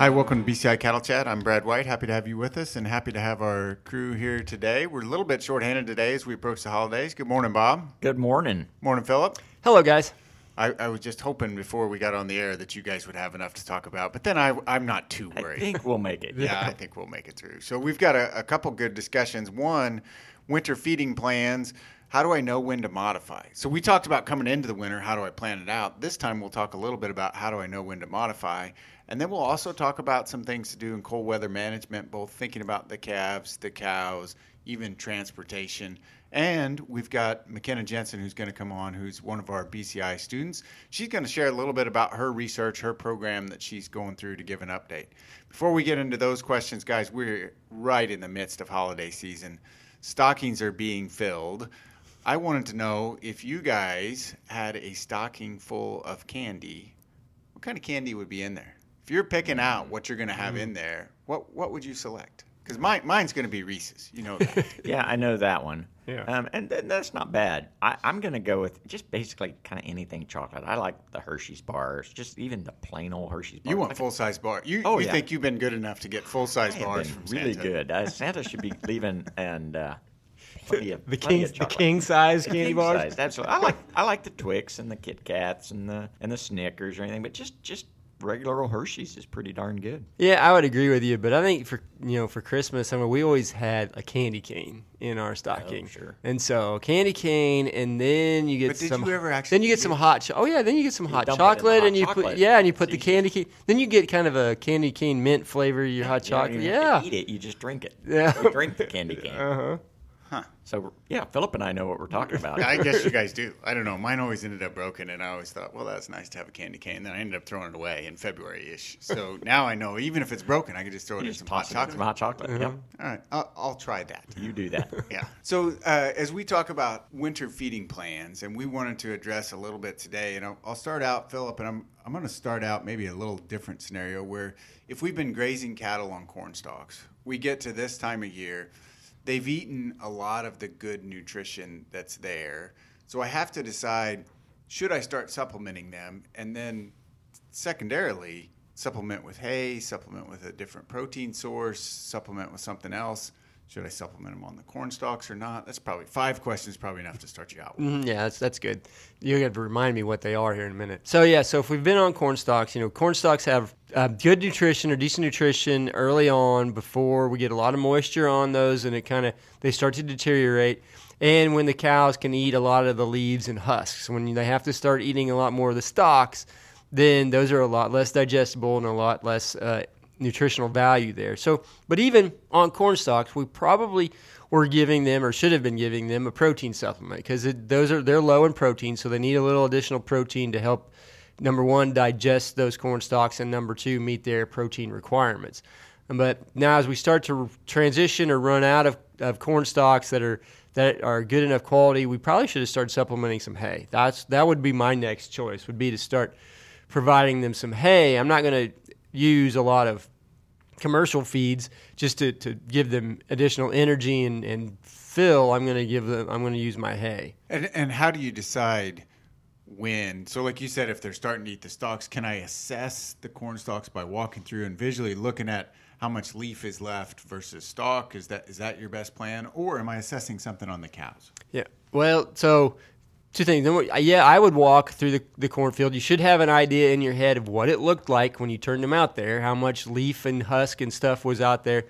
Hi, welcome to BCI Cattle Chat. I'm Brad White. Happy to have you with us and happy to have our crew here today. We're a little bit shorthanded today as we approach the holidays. Good morning, Bob. Good morning. Morning, Philip. Hello, guys. I, I was just hoping before we got on the air that you guys would have enough to talk about, but then I, I'm not too worried. I think we'll make it. yeah, I think we'll make it through. So we've got a, a couple good discussions. One, winter feeding plans. How do I know when to modify? So we talked about coming into the winter. How do I plan it out? This time we'll talk a little bit about how do I know when to modify, and then we'll also talk about some things to do in cold weather management, both thinking about the calves, the cows, even transportation. And we've got Makenna Jensen, who's going to come on, who's one of our BCI students. She's going to share a little bit about her research, her program that she's going through to give an update. Before we get into those questions, guys, we're right in the midst of holiday season. Stockings are being filled. I wanted to know if you guys had a stocking full of candy, what kind of candy would be in there? If you're picking out what you're going to have in there, what what would you select? Because mine, mine's going to be Reese's. You know that. Yeah, I know that one. Yeah. Um, and th- that's not bad. I, I'm going to go with just basically kind of anything chocolate. I like the Hershey's bars, just even the plain old Hershey's bars. You want Like, full size bar. You, Oh, you yeah. think you've been good enough to get full size bars been from really Santa. good. Uh, Santa should be leaving and uh, plenty of, The king, of the king size candy King bars. size, absolutely. I like I like the Twix and the Kit Kats and the and the Snickers or anything, but just just regular old Hershey's is pretty darn good. Yeah, I would agree with you, but I think for you know for Christmas, I mean, we always had a candy cane in our stocking. Oh, sure. And so candy cane, and then you get But did some. you ever actually Then you get some hot. Cho- oh yeah, then you get some hot dump it in the chocolate, hot and you put yeah, and you put So the you candy cane. Then you get kind of a candy cane mint flavor. Your hot You don't chocolate. even have Yeah. to eat it. You just drink it. Yeah. You drink the candy cane. Uh huh. Huh. So yeah, Philip and I know what we're talking about. I guess you guys do. I don't know. Mine always ended up broken, and I always thought, well, that's nice to have a candy cane. Then I ended up throwing it away in February ish. So now I know, even if it's broken, I can just throw it You in some hot toss it in chocolate. some hot chocolate. Yep. All right, I'll, I'll try that. You do that. Yeah. So uh, as we talk about winter feeding plans, and we wanted to address a little bit today, and I'll, I'll start out, Philip, and I'm I'm going to start out maybe a little different scenario where if we've been grazing cattle on corn stalks, we get to this time of year, they've eaten a lot of the good nutrition that's there, so I have to decide should I start supplementing them, and then secondarily supplement with hay, supplement with a different protein source, supplement with something else. Should I supplement them on the corn stalks or not? That's probably five questions, probably enough to start you out with. Mhm, yeah, that's that's good. Gonna have to remind me what they are here in a minute. So yeah, so if we've been on corn stalks, you know, corn stalks have uh, good nutrition or decent nutrition early on before we get a lot of moisture on those, and it kind of they start to deteriorate. And when the cows can eat a lot of the leaves and husks, when they have to start eating a lot more of the stalks, then those are a lot less digestible and a lot less uh, nutritional value there. So, but even on corn stalks, we probably were giving them or should have been giving them a protein supplement because those are they're low in protein, so they need a little additional protein to help number one digest those corn stalks and number two meet their protein requirements. But now, as we start to transition or run out of, of corn stalks that are that are good enough quality, we probably should have started supplementing some hay. That's that would be my next choice. Would be to start providing them some hay. I'm not going to use a lot of commercial feeds just to, to give them additional energy and, and fill. I'm going to give them. I'm going to use my hay. And, and how do you decide when? So, like you said, if they're starting to eat the stalks, can I assess the corn stalks by walking through and visually looking at how much leaf is left versus stalk? Is that is that your best plan, or am I assessing something on the cows? Yeah. Well, so two things. Then Yeah, I would walk through the, the cornfield. You should have an idea in your head of what it looked like when you turned them out there, how much leaf and husk and stuff was out there.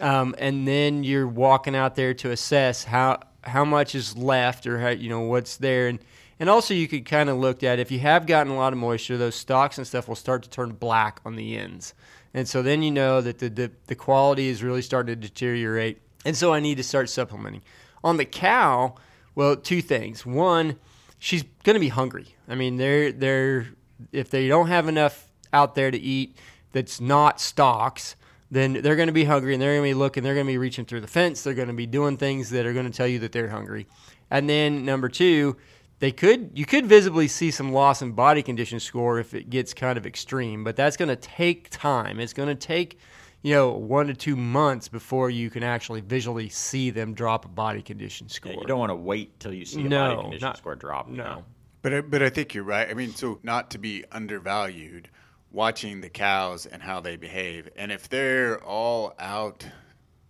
Um, and then you're walking out there to assess how how much is left or how you know what's there and and also you could kind of look at if you have gotten a lot of moisture those stalks and stuff will start to turn black on the ends and so then you know that the the, the quality is really starting to deteriorate and so I need to start supplementing on the cow well two things one she's going to be hungry I mean they're they're if they don't have enough out there to eat that's not stocks, then they're going to be hungry and they're going to be looking, they're going to be reaching through the fence, they're going to be doing things that are going to tell you that they're hungry. And then number two, they could you could visibly see some loss in body condition score if it gets kind of extreme, but that's going to take time. It's going to take you know one to two months before you can actually visually see them drop a body condition score. Yeah, you don't want to wait till you see a No, body condition not- score drop. no. No. But I, but I think you're right. I mean, so not to be undervalued, watching the cows and how they behave. And if they're all out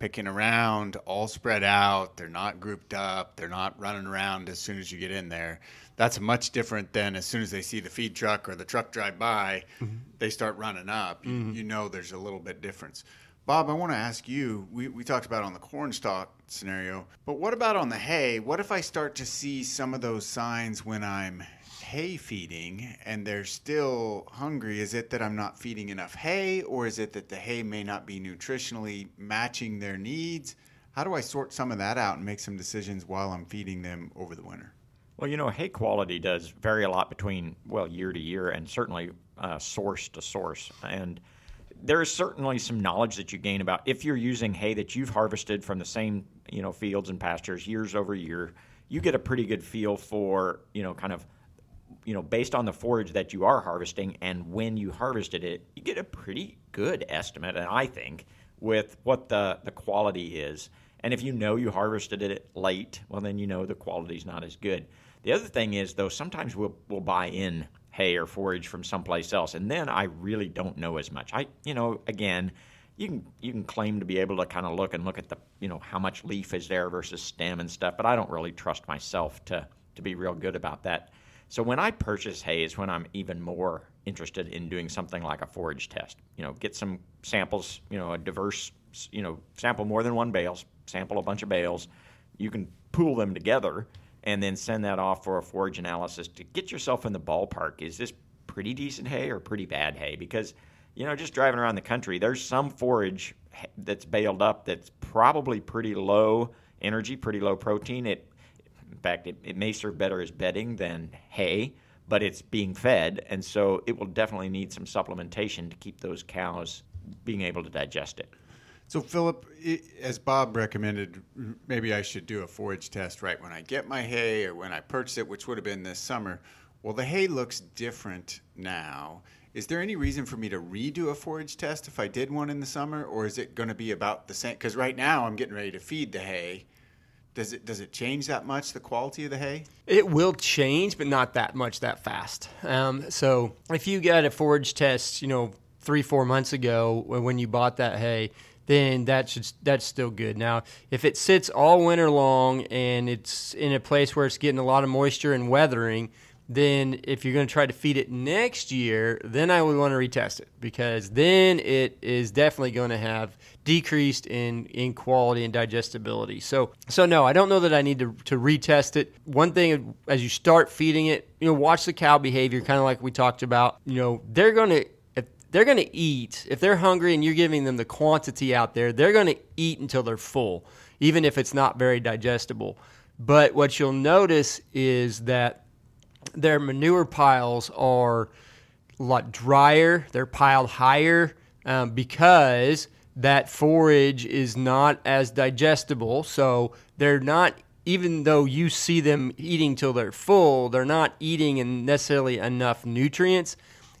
picking around, all spread out, they're not grouped up, they're not running around as soon as you get in there. That's much different than as soon as they see the feed truck or the truck drive by, mm-hmm. they start running up. You, mm-hmm. you know there's a little bit difference. Bob, I want to ask you. We, we talked about on the corn stalk scenario, but what about on the hay? What if I start to see some of those signs when I'm hay feeding and they're still hungry? Is it that I'm not feeding enough hay, or is it that the hay may not be nutritionally matching their needs? How do I sort some of that out and make some decisions while I'm feeding them over the winter? Well, you know, hay quality does vary a lot between, well, year to year and certainly uh, source to source. And there is certainly some knowledge that you gain about if you're using hay that you've harvested from the same you know fields and pastures years over year you get a pretty good feel for you know kind of you know based on the forage that you are harvesting and when you harvested it you get a pretty good estimate and i think with what the the quality is and if you know you harvested it late well then you know the quality's not as good the other thing is though sometimes we'll we'll buy in hay or forage from someplace else. And then I really don't know as much. I, you know, again, you can you can claim to be able to kind of look and look at the you know how much leaf is there versus stem and stuff, but I don't really trust myself to to be real good about that. So when I purchase hay is when I'm even more interested in doing something like a forage test. You know, get some samples, you know, a diverse, you know, sample more than one bales, sample a bunch of bales. You can pool them together and then send that off for a forage analysis to get yourself in the ballpark. Is this pretty decent hay or pretty bad hay? Because, you know, just driving around the country, there's some forage that's baled up that's probably pretty low energy, pretty low protein. It, in fact, it, it may serve better as bedding than hay, but it's being fed, and so it will definitely need some supplementation to keep those cows being able to digest it. So, Philip, as Bob recommended, maybe I should do a forage test right when I get my hay or when I purchase it, which would have been this summer. Well, the hay looks different now. Is there any reason for me to redo a forage test if I did one in the summer, or is it going to be about the same? Because right now I'm getting ready to feed the hay. Does it does it change that much the quality of the hay? It will change, but not that much that fast. Um, so if you got a forage test, you know, three four months ago when you bought that hay, then that should that's still good. Now, if it sits all winter long and it's in a place where it's getting a lot of moisture and weathering, then if you're going to try to feed it next year, then I would want to retest it because then it is definitely going to have decreased in in quality and digestibility. So so no, I don't know that I need to to retest it. One thing as you start feeding it, you know, watch the cow behavior, kind of like we talked about. You know, they're going to they're going to eat. If they're hungry and you're giving them the quantity out there, they're going to eat until they're full, even if it's not very digestible. But what you'll notice is that their manure piles are a lot drier, they're piled higher um, because that forage is not as digestible. So they're not even though you see them eating till they're full, they're not eating in necessarily enough nutrients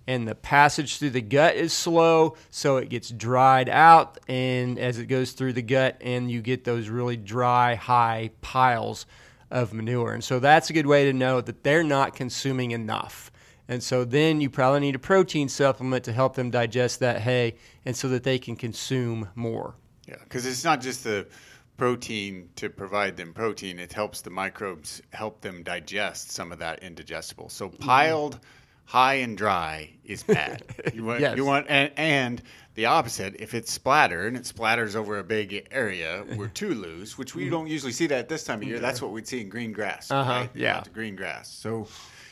and the passage through the gut is slow, so it gets dried out, and as it goes through the gut, and you get those really dry, high piles of manure. And so that's a good way to know that they're not consuming enough. And so then you probably need a protein supplement to help them digest that hay and so that they can consume more. Yeah, because it's not just the protein to provide them protein, it helps the microbes help them digest some of that indigestible. So piled. Mm-hmm high and dry is bad. You want, yes. you want and, and, the opposite, if it's splattered and it splatters over a big area, we're too loose, which we mm-hmm. don't usually see that this time of year. That's what we'd see in green grass. Uh-huh. Right? Yeah, the green grass. So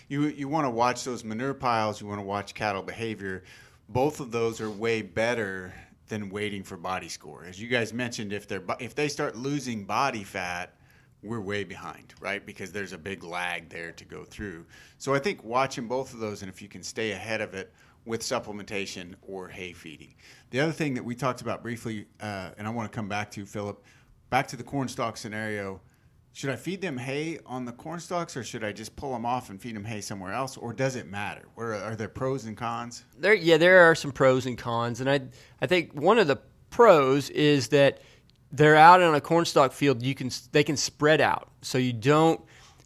you you want to watch those manure piles. You want to watch cattle behavior. Both of those are way better than waiting for body score. As you guys mentioned, if they're if they start losing body fat we're way behind, right? Because there's a big lag there to go through. So I think watching both of those, and if you can stay ahead of it with supplementation or hay feeding. The other thing that we talked about briefly, uh, and I want to come back to, Philip, back to the corn stalk scenario. Should I feed them hay on the corn stalks, or should I just pull them off and feed them hay somewhere else, or does it matter? Where are there pros and cons? There, yeah, there are some pros and cons, and I, I think one of the pros is that – they're out on a cornstalk field, you can they can spread out, so you don't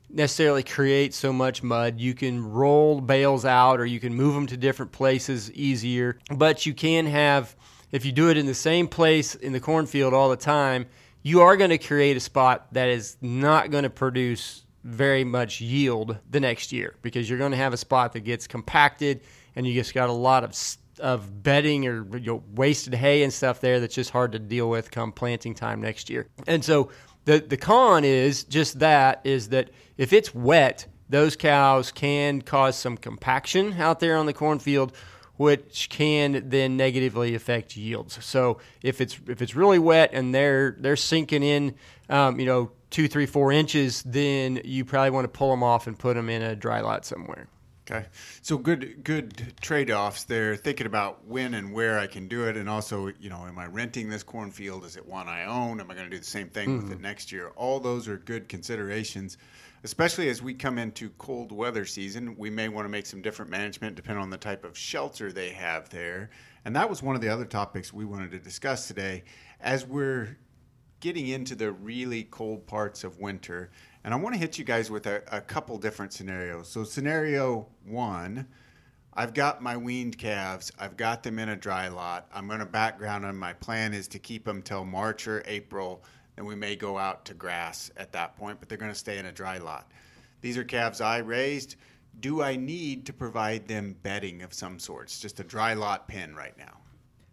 necessarily create so much mud. You can roll bales out or you can move them to different places easier, but you can have if you do it in the same place in the cornfield all the time, you are going to create a spot that is not going to produce very much yield the next year because you're going to have a spot that gets compacted and you just got a lot of of bedding or you know, wasted hay and stuff there that's just hard to deal with come planting time next year. And so the the con is just that is that if it's wet, those cows can cause some compaction out there on the cornfield which can then negatively affect yields. So if it's if it's really wet and they're they're sinking in, um, you know, two, three, four inches, then you probably want to pull them off and put them in a dry lot somewhere. Okay, so good good trade offs there. Thinking about when and where I can do it, and also, you know, am I renting this cornfield? Is it one I own? Am I going to do the same thing mm-hmm. with it mm-hmm. next year? All those are good considerations especially as we come into cold weather season, we may want to make some different management depending on the type of shelter they have there. And that was one of the other topics we wanted to discuss today as we're getting into the really cold parts of winter. And I want to hit you guys with a, a couple different scenarios. So, scenario one, I've got my weaned calves. I've got them in a dry lot. I'm going to background them. My plan is to keep them till March or April then we may go out to grass at that point, but they're going to stay in a dry lot. These are calves I raised. Do I need to provide them bedding of some sorts? Just a dry lot pen right now.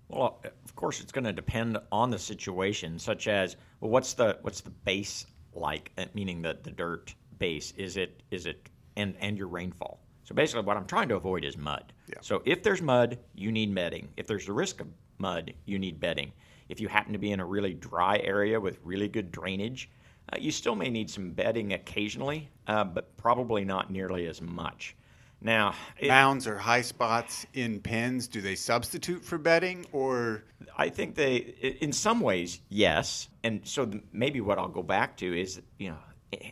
Well, of course, it's going to depend on the situation, such as well, what's the what's the base like? Uh, meaning the the dirt base is it is it and and your rainfall. So basically, what I'm trying to avoid is mud. Yeah. So if there's mud, you need bedding. If there's a risk of mud, you need bedding. If you happen to be in a really dry area with really good drainage, uh, you still may need some bedding occasionally, uh, but probably not nearly as much. Now, it, mounds or high spots in pens, do they substitute for bedding or? I think they, in some ways, yes. And so maybe what I'll go back to is, you know,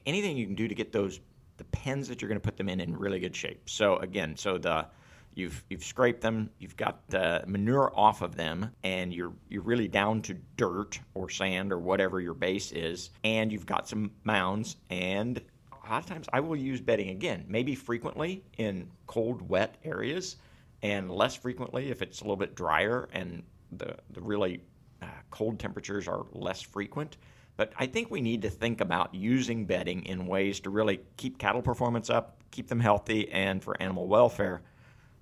anything you can do to get those the pens that you're going to put them in in really good shape. So again, so the You've you've scraped them. You've got the manure off of them, and you're you're really down to dirt or sand or whatever your base is. And you've got some mounds. And a lot of times, I will use bedding again, maybe frequently in cold, wet areas, and less frequently if it's a little bit drier and the the really uh, cold temperatures are less frequent. But I think we need to think about using bedding in ways to really keep cattle performance up, keep them healthy, and for animal welfare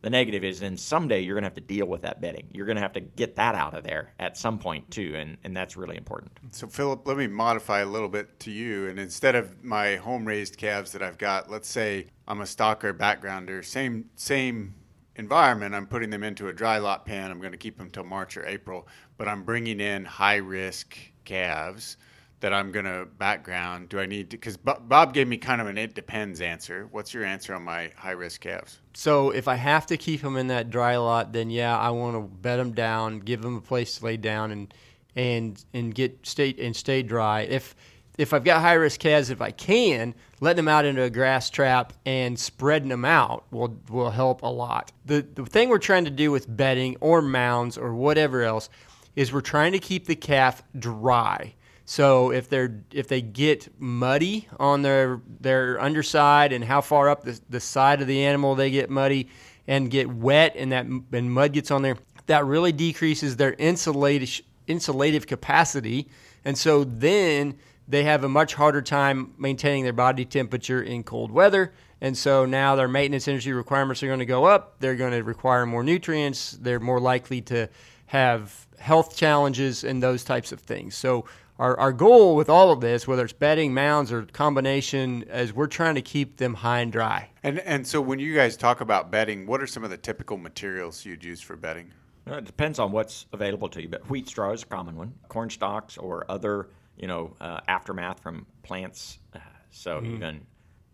the negative is then someday you're going to have to deal with that bedding. You're going to have to get that out of there at some point too, and, and that's really important. So Philip, let me modify a little bit to you, and instead of my home raised calves that I've got, let's say I'm a stocker backgrounder, same same environment. I'm putting them into a dry lot pen. I'm going to keep them till March or April, but I'm bringing in high risk calves that I'm going to background? Do I need to? Because Bob gave me kind of an it depends answer. What's your answer on my high risk calves? So if I have to keep them in that dry lot, then yeah, I want to bed them down, give them a place to lay down, and and and get stay and stay dry. If if I've got high risk calves, if I can, letting them out into a grass trap and spreading them out will will help a lot. The the thing we're trying to do with bedding or mounds or whatever else is we're trying to keep the calf dry. So if they're if they get muddy on their their underside and how far up the, the side of the animal they get muddy and get wet and that and mud gets on there, that really decreases their insulative insulative capacity, and so then they have a much harder time maintaining their body temperature in cold weather. And so now their maintenance energy requirements are going to go up. They're going to require more nutrients. They're more likely to have health challenges and those types of things. So our, our goal with all of this, whether it's bedding, mounds, or combination, is we're trying to keep them high and dry. And and so when you guys talk about bedding, what are some of the typical materials you'd use for bedding? Well, it depends on what's available to you, but wheat straw is a common one. Corn stalks or other, you know, uh, aftermath from plants. Uh, so mm-hmm. you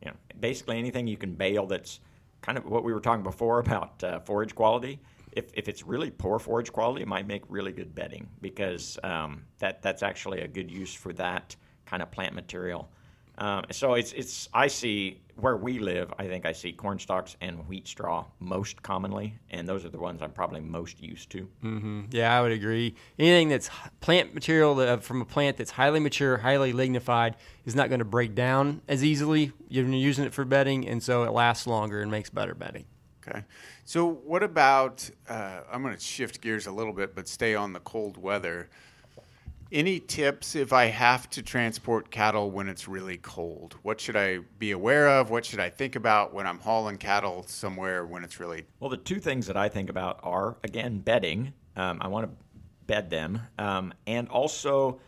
you know, basically anything you can bale that's kind of what we were talking before about uh, forage quality if, if it's really poor forage quality, it might make really good bedding because um, that that's actually a good use for that kind of plant material. Um, so it's it's I see where we live. I think I see corn stalks and wheat straw most commonly, and those are the ones I'm probably most used to. Mm-hmm. Yeah, I would agree. Anything that's plant material that, from a plant that's highly mature, highly lignified, is not going to break down as easily. You're using it for bedding, and so it lasts longer and makes better bedding. Okay. So, what about? Uh, I'm going to shift gears a little bit, but stay on the cold weather. Any tips if I have to transport cattle when it's really cold? What should I be aware of? What should I think about when I'm hauling cattle somewhere when it's really? Well, the two things that I think about are again bedding. Um, I want to bed them, um, and also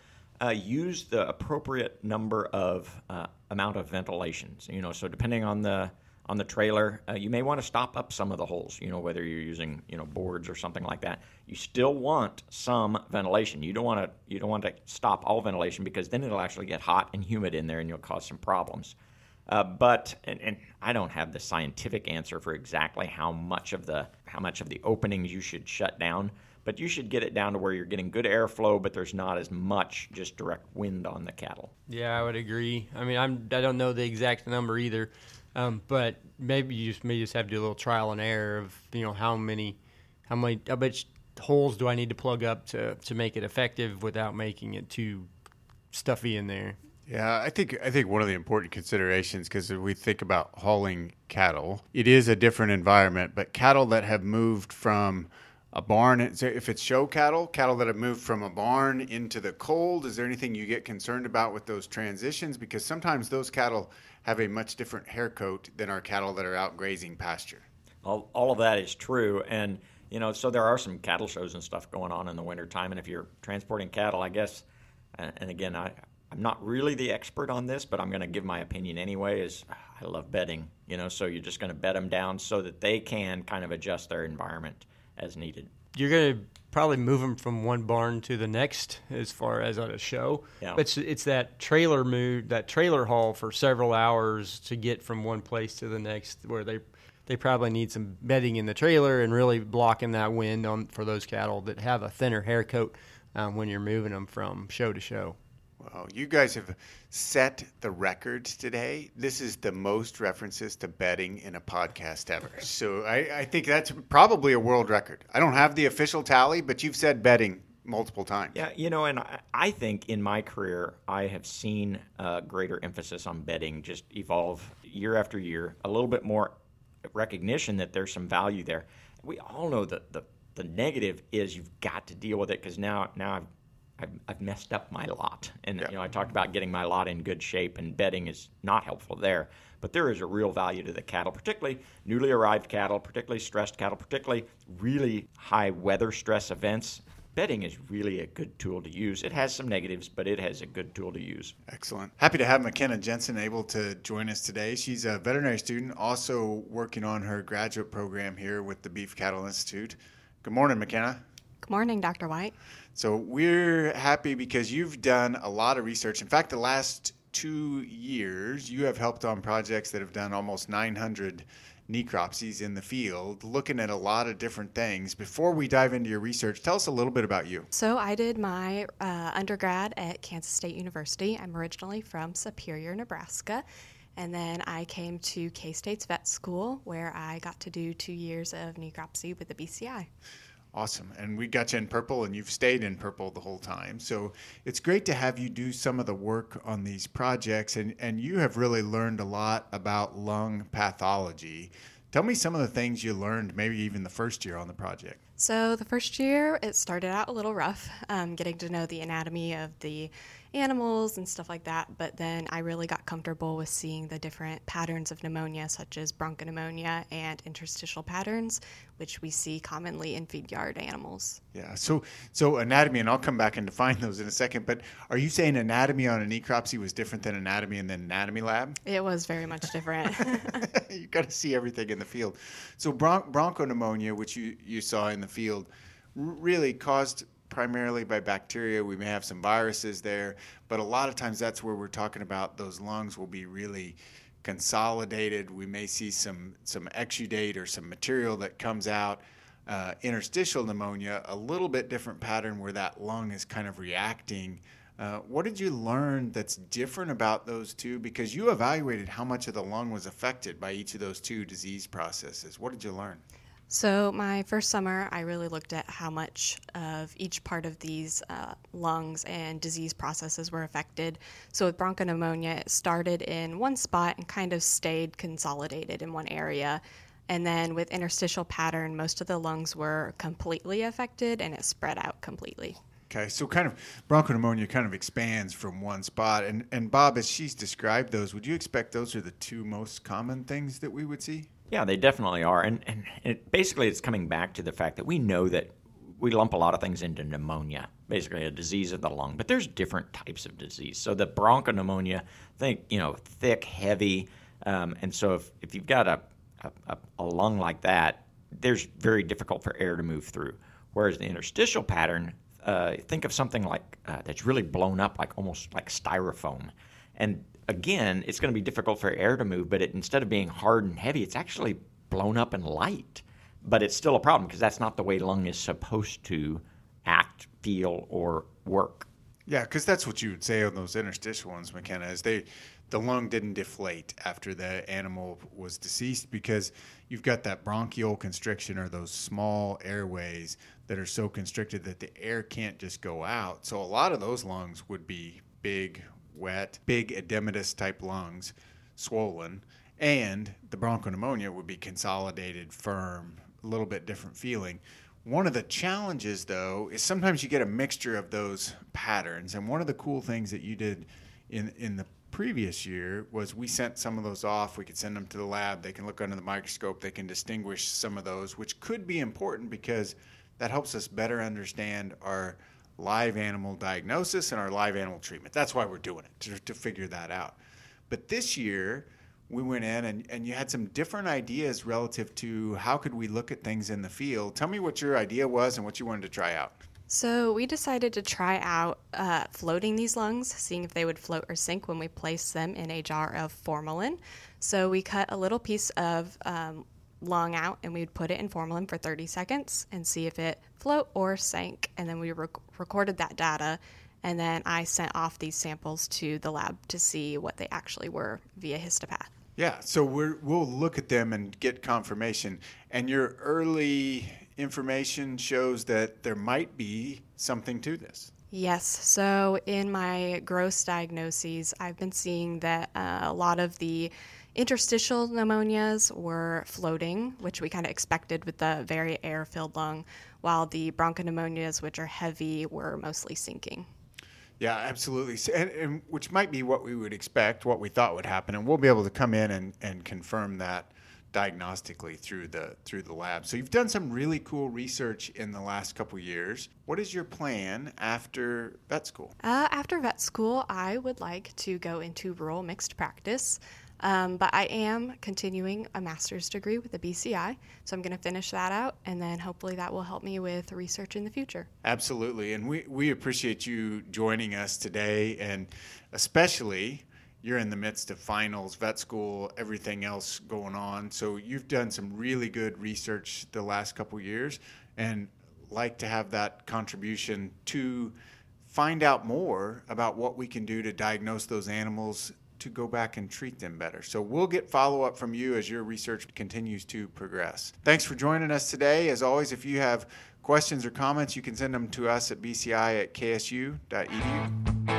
uh, use the appropriate number of uh, amount of ventilations. You know, so depending on the on the trailer, uh, you may want to stop up some of the holes. You know, whether you're using you know boards or something like that, you still want some ventilation. You don't want to you don't want to stop all ventilation because then it'll actually get hot and humid in there, and you'll cause some problems. Uh, but and, and, I don't have the scientific answer for exactly how much of the how much of the openings you should shut down. But you should get it down to where you're getting good airflow, but there's not as much just direct wind on the cattle. Yeah, I would agree. I mean, I'm I don't know the exact number either. Um, but maybe you just may just have to do a little trial and error of you know how many how many how much holes do I need to plug up to to make it effective without making it too stuffy in there. Yeah, I think I think one of the important considerations because we think about hauling cattle, it is a different environment. But cattle that have moved from a barn, if it's show cattle, cattle that have moved from a barn into the cold, is there anything you get concerned about with those transitions? Because sometimes those cattle have a much different hair coat than our cattle that are out grazing pasture. All, all of that is true. And, you know, so there are some cattle shows and stuff going on in the wintertime. And if you're transporting cattle, I guess, and, again, I, I'm not really the expert on this, but I'm going to give my opinion anyway. Is I love bedding, you know, so you're just going to bed them down so that they can kind of adjust their environment as needed. You're going to probably move them from one barn to the next as far as on a show. Yeah. But it's, it's that trailer move, that trailer haul for several hours to get from one place to the next, where they they probably need some bedding in the trailer and really blocking that wind on for those cattle that have a thinner hair coat um, when you're moving them from show to show. Well, you guys have set the record today. This is the most references to betting in a podcast ever. So I, I, think that's probably a world record. I don't have the official tally, but you've said betting multiple times. Yeah, you know, and I, I think in my career, I have seen a greater emphasis on betting just evolve year after year, a little bit more recognition that there's some value there. We all know that the, the negative is you've got to deal with it because now, now I've I've, I've messed up my lot. And you know, I talked about getting my lot in good shape, and bedding is not helpful there. But there is a real value to the cattle, particularly newly arrived cattle, particularly stressed cattle, particularly really high weather stress events. Bedding is really a good tool to use. It has some negatives, but it has a good tool to use. Excellent. Happy to have Makenna Jensen able to join us today. She's a veterinary student, also working on her graduate program here with the Beef Cattle Institute. Good morning, Makenna. Good morning, Dr. White. So we're happy because you've done a lot of research. In fact, the last two years, you have helped on projects that have done almost 900 necropsies in the field, looking at a lot of different things. Before we dive into your research, tell us a little bit about you. So, I did my uh, undergrad at Kansas State University. I'm originally from Superior, Nebraska. And then I came to K State's vet school where I got to do two years of necropsy with the BCI. Awesome. And we got you in purple, and you've stayed in purple the whole time. So it's great to have you do some of the work on these projects. And, and you have really learned a lot about lung pathology. Tell me some of the things you learned, maybe even the first year on the project. So, the first year, it started out a little rough, um, getting to know the anatomy of the animals and stuff like that. But then I really got comfortable with seeing the different patterns of pneumonia, such as bronchopneumonia and interstitial patterns, which we see commonly in feed yard animals. Yeah. So, so anatomy, and I'll come back and define those in a second. But are you saying anatomy on a necropsy was different than anatomy in the anatomy lab? It was very much different. you got to see everything in the field. So, bron- bronchopneumonia, which you you saw in the field, really caused primarily by bacteria. We may have some viruses there, but a lot of times that's where we're talking about those lungs will be really consolidated. We may see some some exudate or some material that comes out. Uh, interstitial pneumonia, a little bit different pattern where that lung is kind of reacting Uh, what did you learn that's different about those two? Because you evaluated how much of the lung was affected by each of those two disease processes. What did you learn? So, my first summer, I really looked at how much of each part of these uh, lungs and disease processes were affected. So, with bronchopneumonia, it started in one spot and kind of stayed consolidated in one area. And then with interstitial pattern, most of the lungs were completely affected and it spread out completely. Okay, so kind of bronchopneumonia kind of expands from one spot. And, and Bob, as she's described those, would you expect those are the two most common things that we would see? Yeah, they definitely are, and and it, basically it's coming back to the fact that we know that we lump a lot of things into pneumonia, basically a disease of the lung. But there's different types of disease. So the bronchopneumonia, think you know thick, heavy, um, and so if if you've got a, a a lung like that, there's very difficult for air to move through. Whereas the interstitial pattern, uh, think of something like uh, that's really blown up, like almost like styrofoam, and again, it's going to be difficult for air to move, but it, instead of being hard and heavy, it's actually blown up and light. But it's still a problem because that's not the way lung is supposed to act, feel, or work. Yeah, because that's what you would say on those interstitial ones, Makenna, is they the lung didn't deflate after the animal was deceased because you've got that bronchial constriction or those small airways that are so constricted that the air can't just go out. So a lot of those lungs would be big, wet, big edematous type lungs, swollen, and the bronchopneumonia would be consolidated, firm, a little bit different feeling. One of the challenges, though, is sometimes you get a mixture of those patterns. And one of the cool things that you did in in the previous year was we sent some of those off. We could send them to the lab. They can look under the microscope. They can distinguish some of those, which could be important because that helps us better understand our live animal diagnosis and our live animal treatment. That's why we're doing it, to, to figure that out. But this year, we went in and, and you had some different ideas relative to how could we look at things in the field. Tell me what your idea was and what you wanted to try out. So we decided to try out uh, floating these lungs, seeing if they would float or sink when we placed them in a jar of formalin. So we cut a little piece of um, lung out and we would put it in formalin for 30 seconds and see if it float or sank. And then we rec- recorded that data. And then I sent off these samples to the lab to see what they actually were via histopath. Yeah, so we will look at them and get confirmation. And your early information shows that there might be something to this. Yes. So in my gross diagnoses, I've been seeing that uh, a lot of the interstitial pneumonias were floating, which we kind of expected with the very air filled lung, while the bronchopneumonias, which are heavy, were mostly sinking. Yeah, absolutely. And, and, which might be what we would expect, what we thought would happen, and we'll be able to come in and, and confirm that diagnostically through the through the lab. So you've done some really cool research in the last couple years. What is your plan after vet school? Uh, after vet school, I would like to go into rural mixed practice. Um, but I am continuing a master's degree with the BCI, so I'm going to finish that out, and then hopefully that will help me with research in the future. Absolutely, and we, we appreciate you joining us today, and especially you're in the midst of finals, vet school, everything else going on. So you've done some really good research the last couple years, and like to have that contribution to find out more about what we can do to diagnose those animals to go back and treat them better. So we'll get follow up from you as your research continues to progress. Thanks for joining us today. As always, if you have questions or comments, you can send them to us at bci at ksu.edu.